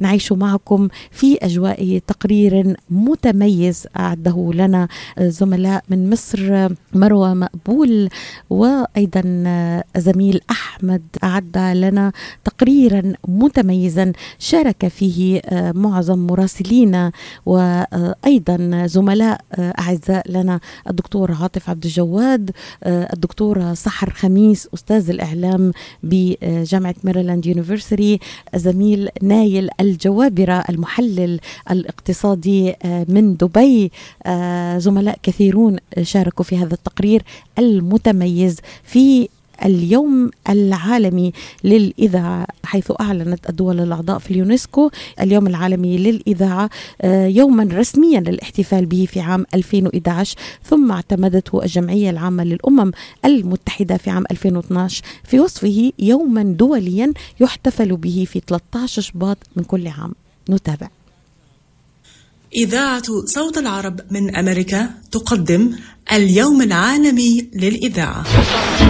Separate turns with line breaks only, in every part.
نعيش معكم في أجواء تقرير متميز أعده لنا زملاء من مصر مروة مقبول وأيضا زميل أحمد أعد لنا تقريرا متميزا شارك فيه معظم مراسلينا وأيضا زملاء أعزاء لنا الدكتور عاطف عبد الجواد الدكتوره سحر خميس أستاذ الإعلام بجامعة ميريلاند university زميل نايل الجوابرة المحلل الاقتصادي من دبي. زملاء كثيرون شاركوا في هذا التقرير المتميز في اليوم العالمي للإذاعة حيث أعلنت الدول الأعضاء في اليونسكو اليوم العالمي للإذاعة يوما رسميا للاحتفال به في عام 2011 ثم اعتمدته الجمعية العامة للأمم المتحدة في عام 2012 في وصفه يوما دوليا يحتفل به في 13 شباط من كل عام. نتابع.
إذاعة صوت العرب من أمريكا تقدم اليوم العالمي للإذاعة.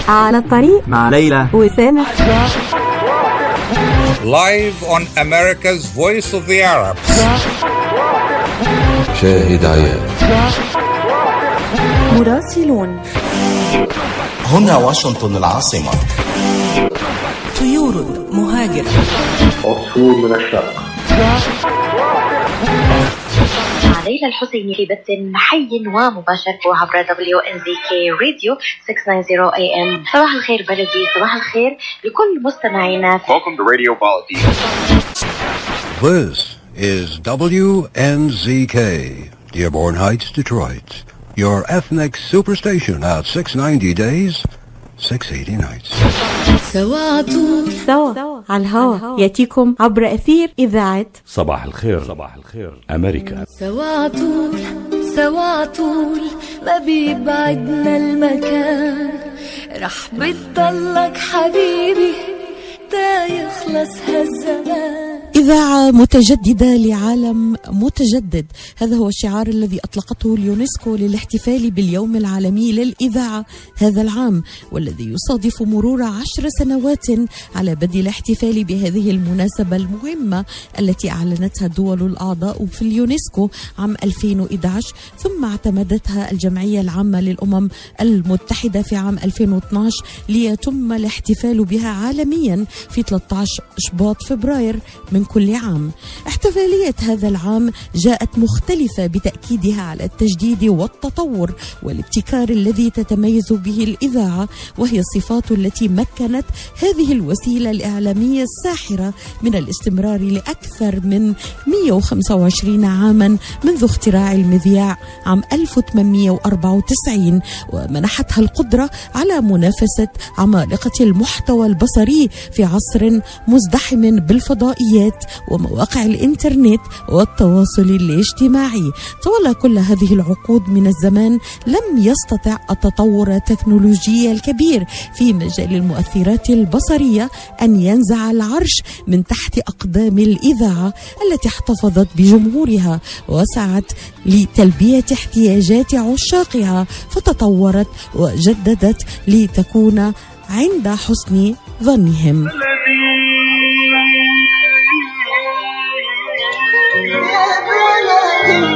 على الطريق.
مع ليلى.
وسامح
Live on America's Voice of the Arabs.
شاهد عيان
مراسلون.
هنا واشنطن العاصمة.
طيور مهاجرة
عصفور من الشرق.
ليلى الحسيني في بث حي ومباشر عبر دبليو ان زي كي راديو 690 اي ام صباح الخير بلدي صباح الخير لكل مستمعينا
Welcome to Radio Baladi.
This is WNZK, Dearborn Heights, Detroit. Your ethnic superstation at 690 days, 680 nights.
سوا سوا على الهوا. يأتيكم عبر أثير إذاعة
صباح الخير. صباح الخير. أمريكا.
سوا طول سوا طول ما بيبعدنا المكان. رح بتضلك حبيبي. تا يخلص هالزمان.
إذاعة متجددة لعالم متجدد. هذا هو الشعار الذي أطلقته اليونسكو للاحتفال باليوم العالمي للإذاعة هذا العام والذي يصادف مرور عشر سنوات على بدء الاحتفال بهذه المناسبة المهمة التي أعلنتها الدول الأعضاء في اليونسكو عام 2011 ثم اعتمدتها الجمعية العامة للأمم المتحدة في عام 2012 ليتم الاحتفال بها عالميا في 13 شباط فبراير من كل عام. احتفالية هذا العام جاءت مختلفة بتأكيدها على التجديد والتطور والابتكار الذي تتميز به الإذاعة وهي الصفات التي مكنت هذه الوسيلة الإعلامية الساحرة من الاستمرار لأكثر من 125 عاما منذ اختراع المذياع عام 1894 ومنحتها القدرة على منافسة عمالقة المحتوى البصري في عصر مزدحم بالفضائيات. ومواقع الإنترنت والتواصل الاجتماعي. طوال كل هذه العقود من الزمان لم يستطع التطور التكنولوجي الكبير في مجال المؤثرات البصرية أن ينزع العرش من تحت أقدام الإذاعة التي احتفظت بجمهورها وسعت لتلبية احتياجات عشاقها فتطورت وجددت لتكون عند حسن ظنهم.
Thank you.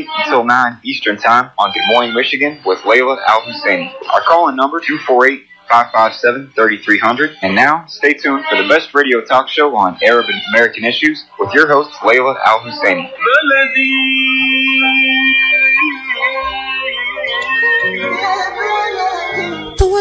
until 9 Eastern Time on Good Morning Michigan with Layla Al Husseini. Our call in number 248 557 3300. And now, stay tuned for the best radio talk show on Arab and American issues with your host, Layla Al Husseini.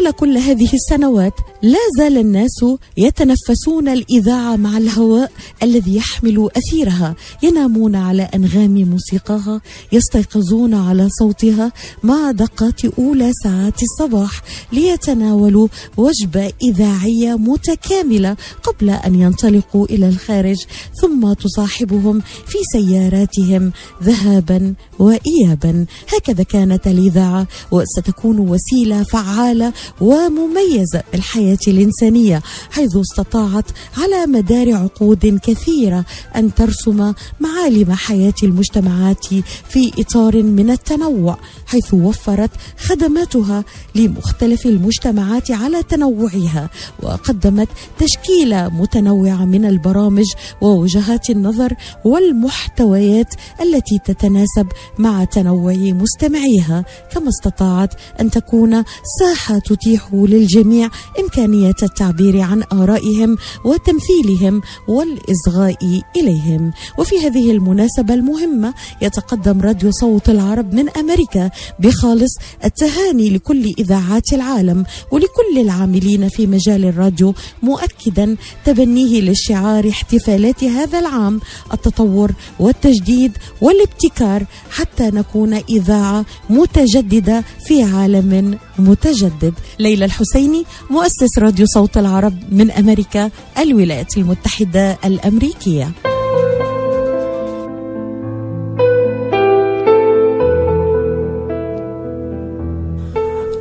طوال كل هذه السنوات لا زال الناس يتنفسون الإذاعة مع الهواء الذي يحمل أثيرها. ينامون على أنغام موسيقاها يستيقظون على صوتها مع دقات أولى ساعات الصباح ليتناولوا وجبة إذاعية متكاملة قبل أن ينطلقوا إلى الخارج ثم تصاحبهم في سياراتهم ذهابا وإيابا. هكذا كانت الإذاعة وستكون وسيلة فعالة ومميزة بالحياة الإنسانية حيث استطاعت على مدار عقود كثيرة أن ترسم معالم حياة المجتمعات في إطار من التنوع حيث وفرت خدماتها لمختلف المجتمعات على تنوعها وقدمت تشكيلة متنوعة من البرامج ووجهات النظر والمحتويات التي تتناسب مع تنوع مستمعيها كما استطاعت أن تكون ساحة تتيح للجميع إمكانية التعبير عن آرائهم وتمثيلهم والإصغاء إليهم. وفي هذه المناسبة المهمة يتقدم راديو صوت العرب من أمريكا بخالص التهاني لكل إذاعات العالم ولكل العاملين في مجال الراديو مؤكدا تبنيه للشعار احتفالات هذا العام التطور والتجديد والابتكار حتى نكون إذاعة متجددة في عالم متجدد ليلى الحسيني مؤسس راديو صوت العرب من أمريكا الولايات المتحدة الأمريكية.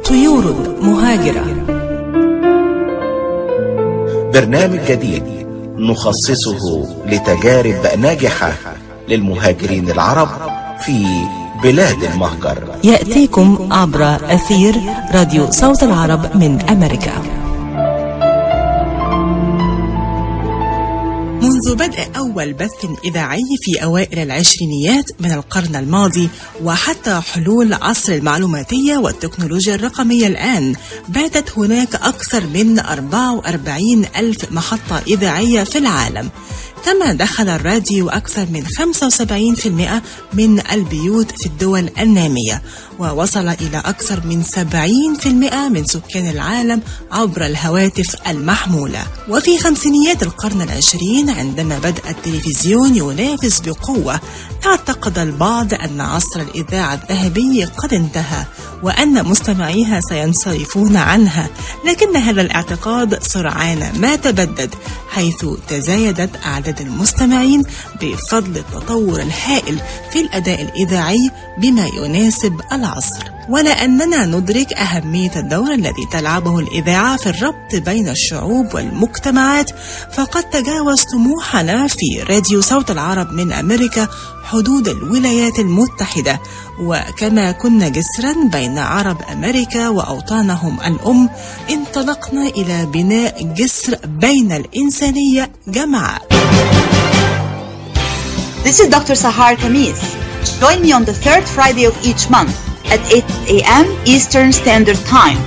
طيور مهاجرة.
برنامج جديد نخصصه لتجارب ناجحة للمهاجرين العرب في بلاد المهجر.
يأتيكم عبر أثير راديو صوت العرب من أمريكا. منذ بدء أول بث إذاعي في أوائل العشرينيات من القرن الماضي وحتى حلول عصر المعلوماتية والتكنولوجيا الرقمية الآن باتت هناك أكثر من 44 ألف محطة إذاعية في العالم. كما دخل الراديو أكثر من 75% من البيوت في الدول النامية. ووصل إلى أكثر من 70% من سكان العالم عبر الهواتف المحمولة. وفي خمسينيات القرن العشرين عندما بدأ التلفزيون ينافس بقوة اعتقد البعض أن عصر الإذاعة الذهبي قد انتهى وأن مستمعيها سينصرفون عنها. لكن هذا الاعتقاد سرعان ما تبدد حيث تزايدت أعداد المستمعين بفضل التطور الهائل في الأداء الإذاعي بما يناسب العصر. ولأننا ندرك أهمية الدور الذي تلعبه الإذاعة في الربط بين الشعوب والمجتمعات فقد تجاوز طموحنا في راديو صوت العرب من أمريكا حدود الولايات المتحدة وكما كنا جسرا بين عرب أمريكا وأوطانهم الأم انطلقنا إلى بناء جسر بين الإنسانية جمعاء
This is Dr. Sahar Khamis. Join me on the third Friday of each month at 8 a.m. Eastern Standard Time.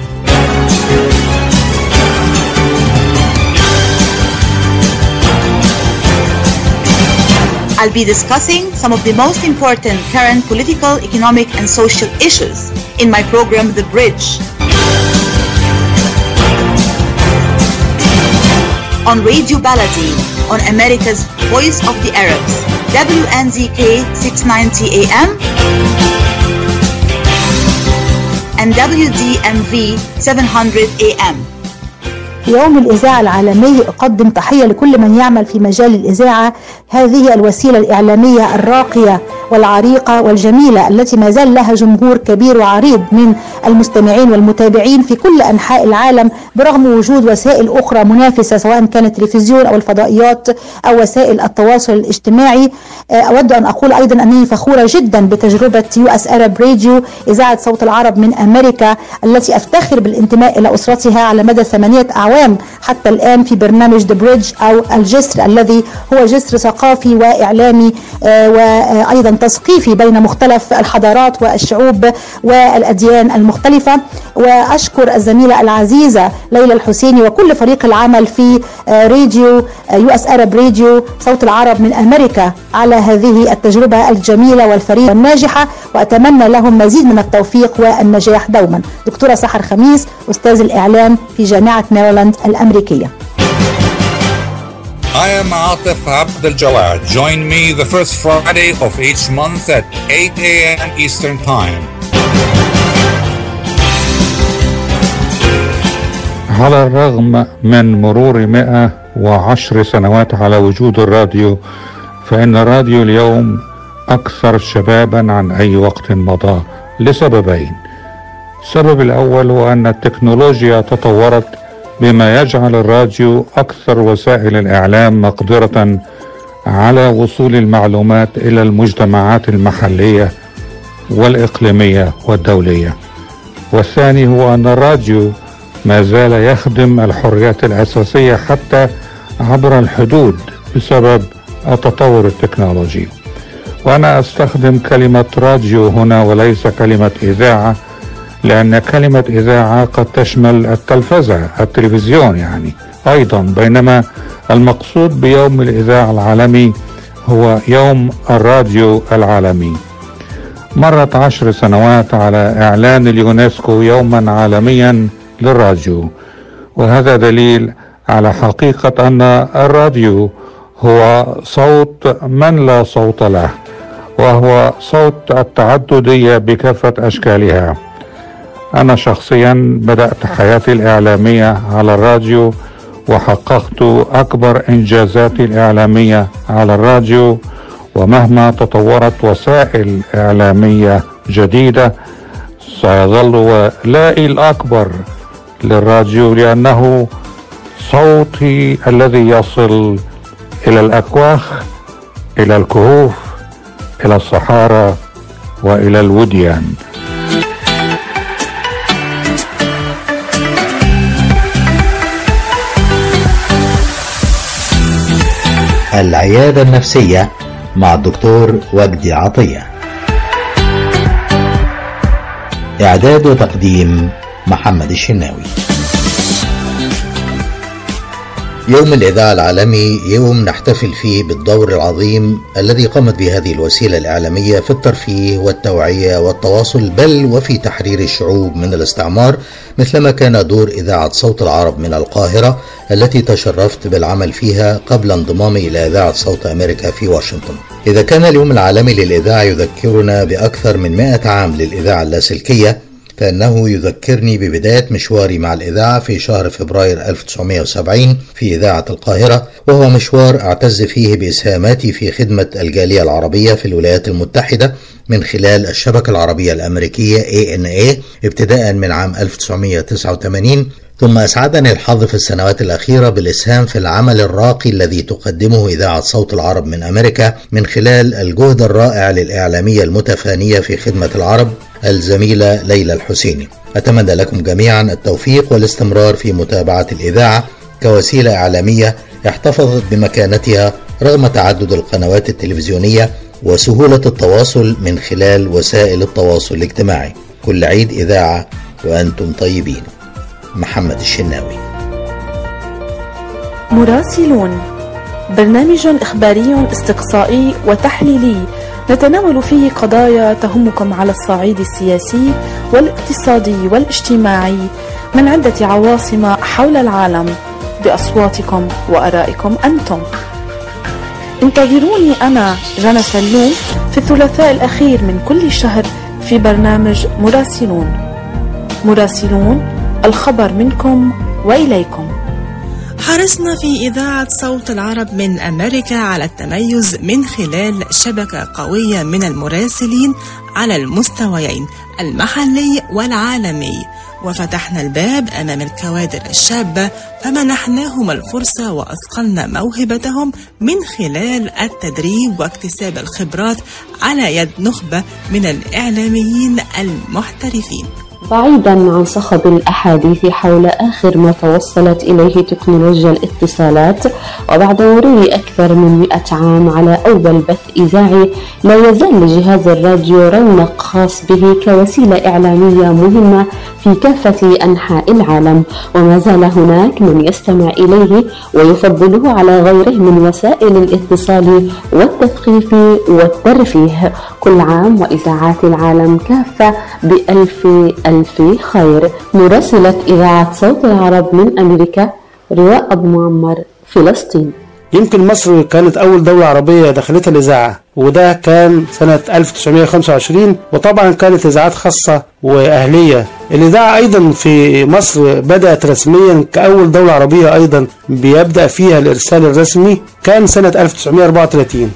I'll be discussing some of the most important current political, economic, and social issues in my program, The Bridge. On Radio Baladi, on America's Voice of the Arabs, WNZK 690 AM and WDMV 700 AM.
يوم الإذاعة العالمي أقدم تحية لكل من يعمل في مجال الإذاعة هذه الوسيلة الإعلامية الراقية والعريقة والجميلة التي ما زال لها جمهور كبير وعريض من المستمعين والمتابعين في كل أنحاء العالم برغم وجود وسائل أخرى منافسة سواء كان التلفزيون أو الفضائيات أو وسائل التواصل الاجتماعي. أود أن أقول أيضا أنني فخورة جدا بتجربة US Arab Radio إذاعة صوت العرب من أمريكا التي أفتخر بالانتماء إلى أسرتها على مدى ثمانية أعوام حتى الآن في برنامج The Bridge أو الجسر الذي هو جسر ثقافي وإعلامي. وأيضا التثقيفي بين مختلف الحضارات والشعوب والأديان المختلفة. وأشكر الزميلة العزيزة ليلى الحسيني وكل فريق العمل في راديو US Arab Radio صوت العرب من أمريكا على هذه التجربة الجميلة والفريدة والناجحة. وأتمنى لهم مزيد من التوفيق والنجاح دوما. دكتورة سحر خميس أستاذ الإعلام في جامعة ميرلاند الأمريكية.
I am Atif Abdel Jawad. Join me the first Friday of each month at 8 a.m. Eastern Time.
على الرغم من مرور 110 سنوات على وجود الراديو فإن الراديو اليوم أكثر شبابا عن أي وقت مضى لسببين السبب الأول هو أن التكنولوجيا تطورت بما يجعل الراديو أكثر وسائل الإعلام مقدرة على وصول المعلومات إلى المجتمعات المحلية والإقليمية والدولية. والثاني هو أن الراديو ما زال يخدم الحريات الأساسية حتى عبر الحدود بسبب التطور التكنولوجي. وأنا أستخدم كلمة راديو هنا وليس كلمة إذاعة لأن كلمة إذاعة قد تشمل التلفزة التلفزيون يعني. أيضا بينما المقصود بيوم الإذاعة العالمي هو يوم الراديو العالمي. مرت عشر سنوات على إعلان اليونسكو يوما عالميا للراديو. وهذا دليل على حقيقة أن الراديو هو صوت من لا صوت له وهو صوت التعددية بكافة أشكالها. أنا شخصيا بدأت حياتي الإعلامية على الراديو وحققت أكبر إنجازاتي الإعلامية على الراديو ومهما تطورت وسائل إعلامية جديدة سيظل ولائي الأكبر للراديو لأنه صوتي الذي يصل إلى الأكواخ إلى الكهوف إلى الصحارى وإلى الوديان.
العيادة النفسية مع الدكتور وجدي عطية. إعداد وتقديم محمد الشناوي. يوم الإذاعة العالمي يوم نحتفل فيه بالدور العظيم الذي قامت به هذه الوسيلة الإعلامية في الترفيه والتوعية والتواصل بل وفي تحرير الشعوب من الاستعمار مثلما كان دور إذاعة صوت العرب من القاهرة التي تشرفت بالعمل فيها قبل انضمامي إلى إذاعة صوت أمريكا في واشنطن. إذا كان اليوم العالمي للإذاعة يذكرنا بأكثر من 100 عام للإذاعة اللاسلكية فإنه يذكرني ببداية مشواري مع الإذاعة في شهر فبراير 1970 في إذاعة القاهرة وهو مشوار أعتز فيه بإسهاماتي في خدمة الجالية العربية في الولايات المتحدة من خلال الشبكة العربية الأمريكية ANA ابتداء من عام 1989 ثم أسعدني الحظ في السنوات الأخيرة بالإسهام في العمل الراقي الذي تقدمه إذاعة صوت العرب من أمريكا من خلال الجهد الرائع للإعلامية المتفانية في خدمة العرب الزميلة ليلى الحسيني. أتمنى لكم جميعا التوفيق والاستمرار في متابعة الإذاعة كوسيلة إعلامية احتفظت بمكانتها رغم تعدد القنوات التلفزيونية وسهولة التواصل من خلال وسائل التواصل الاجتماعي. كل عيد إذاعة وأنتم طيبين. محمد الشناوي.
مراسلون. برنامج إخباري استقصائي وتحليلي. نتناول فيه قضايا تهمكم على الصعيد السياسي والاقتصادي والاجتماعي من عدة عواصم حول العالم. بأصواتكم وأرائكم أنتم. انتظروني أنا جنى سلوم في الثلاثاء الأخير من كل شهر في برنامج مراسلون. مراسلون الخبر منكم وإليكم.
حرصنا في إذاعة صوت العرب من أمريكا على التميز من خلال شبكة قوية من المراسلين على المستويين المحلي والعالمي. وفتحنا الباب أمام الكوادر الشابة فمنحناهم الفرصة وأثقلنا موهبتهم من خلال التدريب واكتساب الخبرات على يد نخبة من الإعلاميين المحترفين.
بعيدا عن صخب الأحاديث حول آخر ما توصلت إليه تكنولوجيا الاتصالات وبعد مرور أكثر من مئة عام على أول بث إذاعي لا يزال لجهاز الراديو رونق خاص به كوسيلة إعلامية مهمة في كافة أنحاء العالم. وما زال هناك من يستمع إليه ويفضله على غيره من وسائل الاتصال والتثقيف والترفيه. كل عام وإذاعات العالم كافة بألف ألف خير. مراسلة إذاعة صوت العرب من أمريكا رواء أبو معمر فلسطين.
يمكن مصر كانت أول دولة عربية دخلتها الإذاعة وده كان سنة 1925 وطبعا كانت إذاعات خاصة وأهلية. الإذاعة أيضا في مصر بدأت رسميا كأول دولة عربية أيضا بيبدأ فيها الإرسال الرسمي كان سنة 1934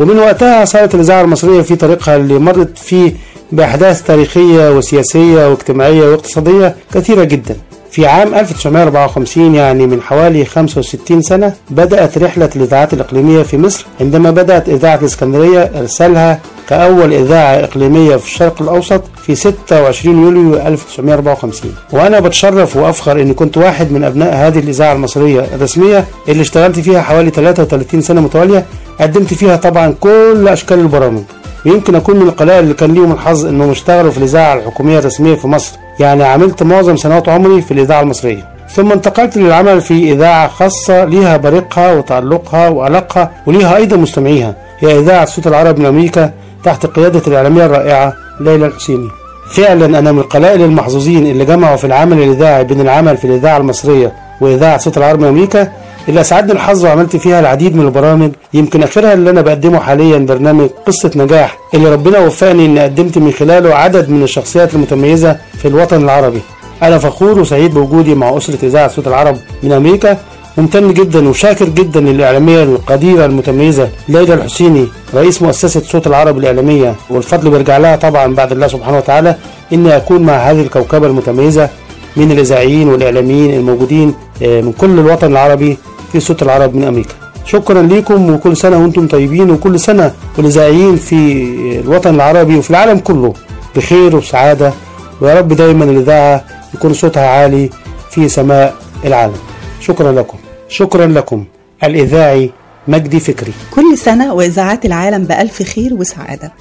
ومن وقتها صارت الإذاعة المصرية في طريقها اللي مرت فيه بأحداث تاريخية وسياسية واجتماعية واقتصادية كثيرة جدا. في عام 1954 يعني من حوالي 65 سنة بدأت رحلة الإذاعات الإقليمية في مصر. عندما بدأت إذاعة الإسكندرية إرسالها كأول إذاعة إقليمية في الشرق الأوسط في 26 يوليو 1954 وأنا بتشرف وأفخر أني كنت واحد من أبناء هذه الإذاعة المصرية الرسمية اللي اشتغلت فيها حوالي 33 سنة متوالية. قدمت فيها طبعا كل أشكال البرامج. ويمكن أكون من القلائل اللي كان ليهم الحظ أنهم اشتغلوا في الإذاعة الحكومية الرسمية في مصر. يعني عملت معظم سنوات عمري في الإذاعة المصرية. ثم انتقلت للعمل في إذاعة خاصة ليها بريقها وتألقها وألقها وليها أيضا مستمعيها. هي إذاعة صوت العرب من أمريكا تحت قيادة الإعلامية الرائعة ليلى الحسيني. فعلا أنا من القلائل المحظوظين اللي جمعوا في العمل الإذاعي بين العمل في الإذاعة المصرية وإذاعة صوت العرب من أمريكا اللي أسعدني الحظ وعملت فيها العديد من البرامج. يمكن آخرها اللي أنا بقدمه حاليا برنامج قصة نجاح اللي ربنا وفقني إني قدمت من خلاله عدد من الشخصيات المتميزة في الوطن العربي. أنا فخور وسعيد بوجودي مع أسرة إذاعة صوت العرب من أمريكا. ممتن جدا وشاكر جدا للإعلامية القديرة المتميزة ليلى الحسيني رئيس مؤسسة صوت العرب الإعلامية. والفضل بيرجع لها طبعا بعد الله سبحانه وتعالى إني أكون مع هذه الكوكبة المتميزة من الإذاعيين والإعلاميين الموجودين من كل الوطن العربي. في صوت العرب من أمريكا. شكرا لكم وكل سنة وأنتم طيبين وكل سنة والإذاعيين في الوطن العربي وفي العالم كله بخير وسعادة. ويا رب دايما الإذاعة يكون صوتها عالي في سماء العالم. شكرا لكم. شكرا لكم. الإذاعي مجدي فكري.
كل سنة وإذاعات العالم بألف خير وسعادة.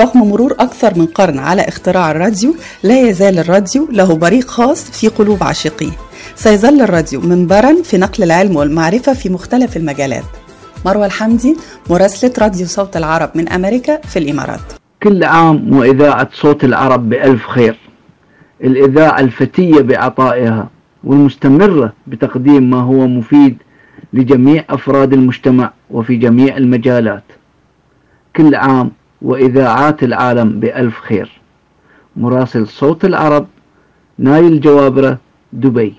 رغم مرور أكثر من قرن على اختراع الراديو لا يزال الراديو له بريق خاص في قلوب عاشقيه. سيظل الراديو منبرا في نقل العلم والمعرفة في مختلف المجالات. مروى الحمدي مراسلة راديو صوت العرب من أمريكا في الإمارات.
كل عام وإذاعة صوت العرب بألف خير. الإذاعة الفتية بعطائها والمستمرة بتقديم ما هو مفيد لجميع أفراد المجتمع وفي جميع المجالات. كل عام وإذاعات العالم بألف خير. مراسل صوت العرب نايل جوابرة دبي.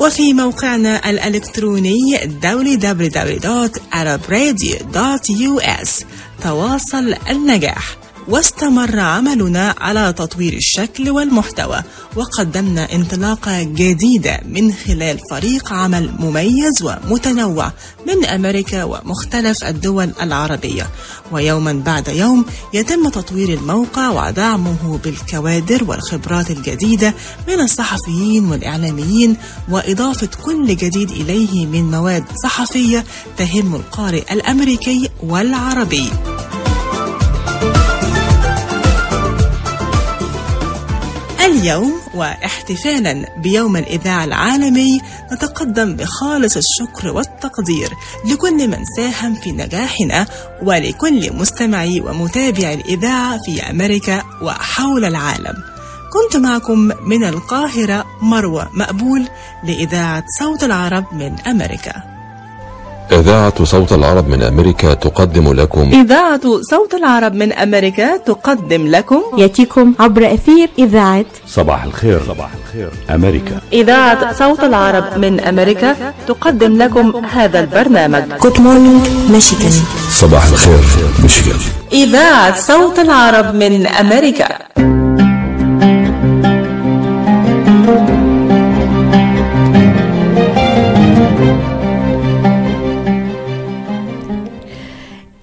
وفي موقعنا الإلكتروني www.arabradio.us تواصل النجاح. واستمر عملنا على تطوير الشكل والمحتوى وقدمنا انطلاقة جديدة من خلال فريق عمل مميز ومتنوع من أمريكا ومختلف الدول العربية. ويوما بعد يوم يتم تطوير الموقع ودعمه بالكوادر والخبرات الجديدة من الصحفيين والإعلاميين وإضافة كل جديد إليه من مواد صحفية تهم القارئ الأمريكي والعربي. اليوم واحتفالا بيوم الإذاعة العالمي نتقدم بخالص الشكر والتقدير لكل من ساهم في نجاحنا ولكل مستمعي ومتابعي الإذاعة في أمريكا وحول العالم. كنت معكم من القاهرة مروة مقبول لإذاعة صوت العرب من أمريكا.
إذاعة صوت العرب من أمريكا تقدم لكم.
إذاعة صوت العرب من أمريكا تقدم لكم.
يأتيكم عبر أثير إذاعة
صباح الخير. صباح الخير. أمريكا.
إذاعة صوت العرب من أمريكا تقدم لكم هذا البرنامج.
Good morning Michigan.
صباح الخير ميشيغان
إذاعة صوت العرب من أمريكا.